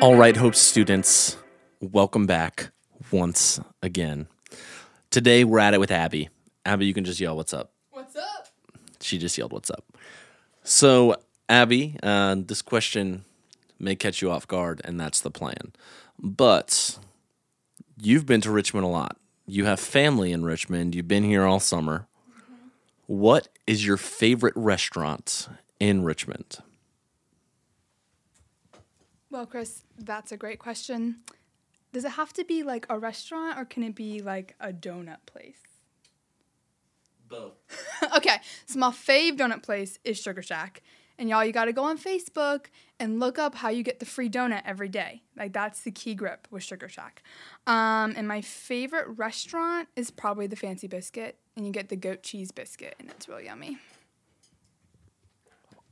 All right, Hope students, welcome back once again. Today we're at it with Abby. Abby, you can just yell, What's up? What's up? She just yelled, What's up? So, Abby, uh, this question may catch you off guard, and that's the plan. But you've been to Richmond a lot. You have family in Richmond. You've been here all summer. What is your favorite restaurant in Richmond? Well, Chris, that's a great question. Does it have to be like a restaurant or can it be like a donut place? Both. okay, so my fave donut place is Sugar Shack. And y'all, you gotta go on Facebook and look up how you get the free donut every day. Like that's the key grip with Sugar Shack. Um, and my favorite restaurant is probably the Fancy Biscuit, and you get the goat cheese biscuit, and it's real yummy.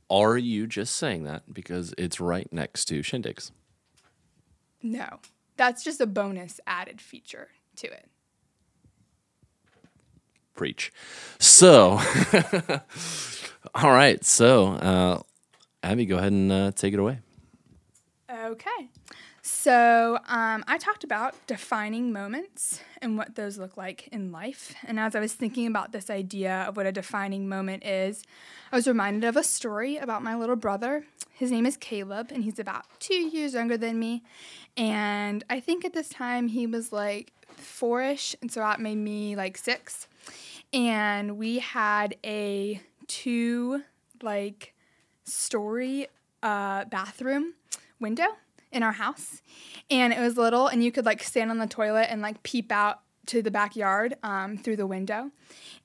Are you just saying that because it's right next to Shindigs? No, that's just a bonus added feature to it. Preach. So, all right. So, uh, Abby, go ahead and uh, take it away. Okay. So, um, I talked about defining moments and what those look like in life. And as I was thinking about this idea of what a defining moment is, I was reminded of a story about my little brother. His name is Caleb, and he's about two years younger than me. And I think at this time he was like four-ish, and so that made me like six. And we had a two like story uh, bathroom window in our house and it was little and you could like stand on the toilet and like peep out to the backyard um, through the window.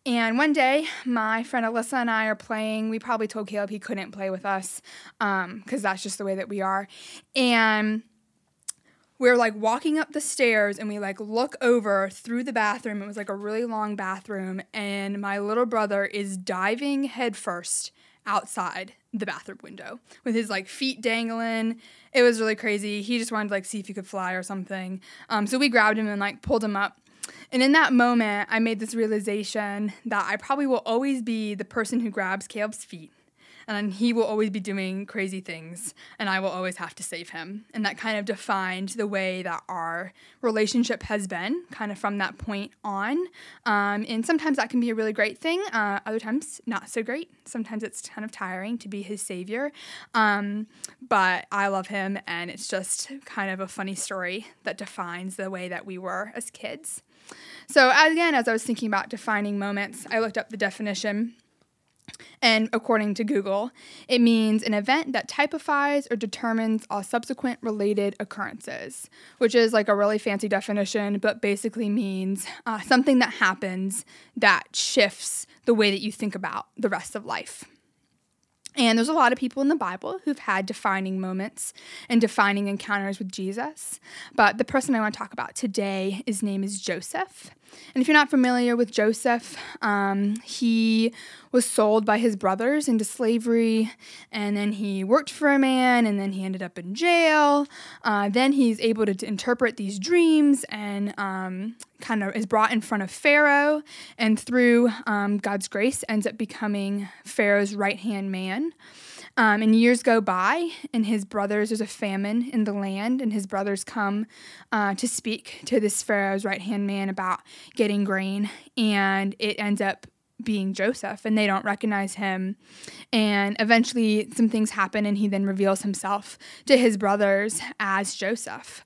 And one day my friend alyssa and i are playing. We probably told caleb he couldn't play with us because um, that's just the way that we are. And we're like walking up the stairs and we like look over through the bathroom. It was like a really long bathroom and my little brother is diving headfirst outside the bathroom window with his like feet dangling. It was really crazy. He just wanted to like see if he could fly or something. Um, so we grabbed him and like pulled him up. And in that moment, I made this realization that I probably will always be the person who grabs Caleb's feet and he will always be doing crazy things and i will always have to save him. And that kind of defined the way that our relationship has been kind of from that point on. Um, and sometimes that can be a really great thing uh, other times not so great. Sometimes it's kind of tiring to be his savior. Um, but i love him and it's just kind of a funny story that defines the way that we were as kids. So again as i was thinking about defining moments i looked up the definition and according to Google, it means an event that typifies or determines all subsequent related occurrences, which is like a really fancy definition, but basically means uh, something that happens that shifts the way that you think about the rest of life. And there's a lot of people in the Bible who've had defining moments and defining encounters with Jesus. But the person I want to talk about today, his name is Joseph. And if you're not familiar with Joseph, um, he was sold by his brothers into slavery, and then he worked for a man, and then he ended up in jail. Uh, then he's able to, to, interpret these dreams and um, kind of is brought in front of Pharaoh, and through um, God's grace, ends up becoming Pharaoh's right hand man. Um, and years go by, and his brothers, there's a famine in the land, and his brothers come uh, to speak to this Pharaoh's right hand man about getting grain, and it ends up being Joseph, and they don't recognize him. And eventually, some things happen, and he then reveals himself to his brothers as Joseph.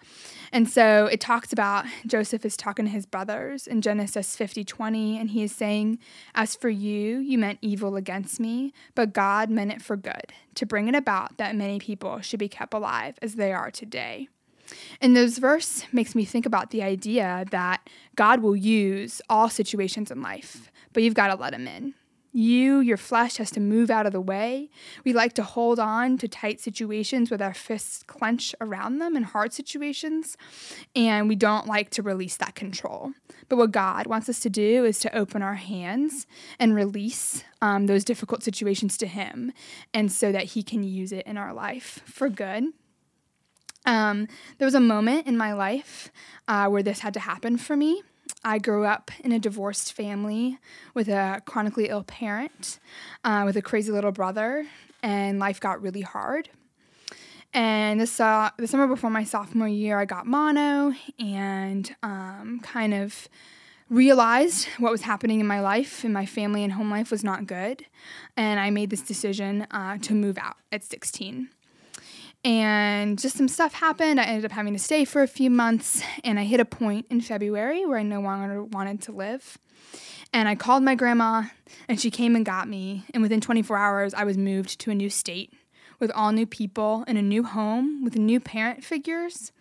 And so it talks about Joseph is talking to his brothers in Genesis 50 20, and he is saying, As for you, you meant evil against me, but God meant it for good, to bring it about that many people should be kept alive as they are today. And those verse makes me think about the idea that God will use all situations in life, but you've got to let him in. You, your flesh, has to move out of the way. We like to hold on to tight situations with our fists clenched around them in hard situations, and we don't like to release that control. But what God wants us to do is to open our hands and release um, those difficult situations to Him, and so that He can use it in our life for good. Um, there was a moment in my life uh, where this had to happen for me. I grew up in a divorced family with a chronically ill parent, uh, with a crazy little brother, and life got really hard. And this uh, the summer before my sophomore year, I got mono and um, kind of realized what was happening in my life and my family and home life was not good. And I made this decision uh, to move out at 16. And just some stuff happened. I ended up having to stay for a few months, and I hit a point in February where I no longer wanted to live. And I called my grandma, and she came and got me. And within 24 hours, I was moved to a new state with all new people in a new home with new parent figures.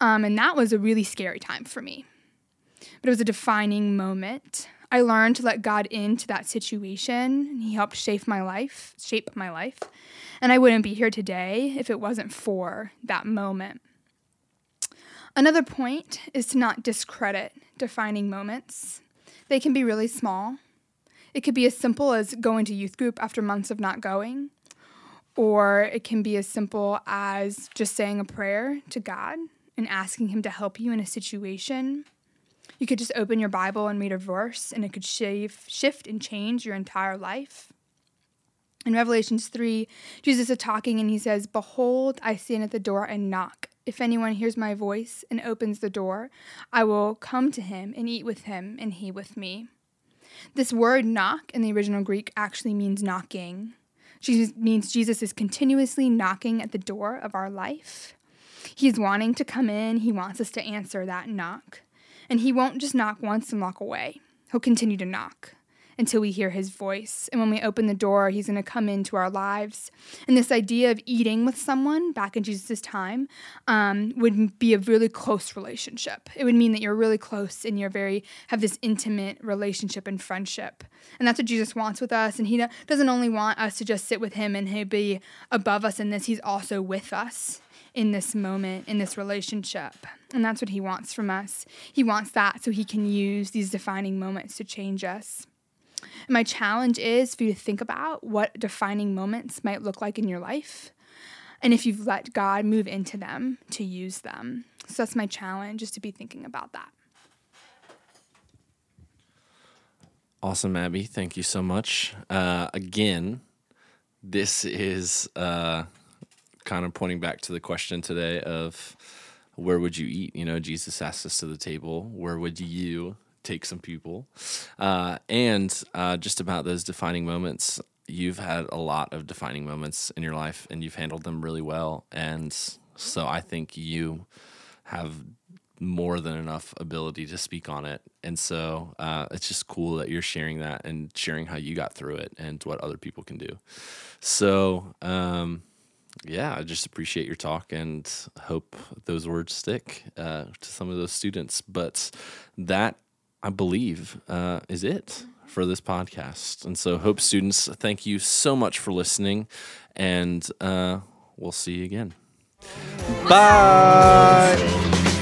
Um, and that was a really scary time for me. But it was a defining moment. I learned to let God into that situation, and He helped shape my life, shape my life. And I wouldn't be here today if it wasn't for that moment. Another point is to not discredit defining moments. They can be really small. It could be as simple as going to youth group after months of not going, or it can be as simple as just saying a prayer to God and asking Him to help you in a situation. You could just open your Bible and read a verse, and it could shift and change your entire life. In Revelations 3, Jesus is talking and he says, Behold, I stand at the door and knock. If anyone hears my voice and opens the door, I will come to him and eat with him, and he with me. This word knock in the original Greek actually means knocking. Jesus means Jesus is continuously knocking at the door of our life. He's wanting to come in, he wants us to answer that knock. And he won't just knock once and walk away. He'll continue to knock until we hear his voice. And when we open the door, he's going to come into our lives. And this idea of eating with someone back in Jesus' time um, would be a really close relationship. It would mean that you're really close and you're very, have this intimate relationship and friendship. And that's what Jesus wants with us. And he doesn't only want us to just sit with him and he be above us in this, he's also with us in this moment, in this relationship. And that's what he wants from us. He wants that so he can use these defining moments to change us. My challenge is for you to think about what defining moments might look like in your life. And if you've let God move into them, to use them. So that's my challenge, is to be thinking about that. Awesome, Abby. Thank you so much. Uh, again, this is uh, kind of pointing back to the question today of where would you eat? You know, Jesus asked us to the table. Where would you take some people. Uh, and uh, just about those defining moments, you've had a lot of defining moments in your life and you've handled them really well. And so I think you have more than enough ability to speak on it. And so uh, it's just cool that you're sharing that and sharing how you got through it and what other people can do. So, um, yeah, I just appreciate your talk and hope those words stick uh, to some of those students. But that I believe, uh, is it for this podcast. And so, Hope students, thank you so much for listening, and uh, we'll see you again. Bye.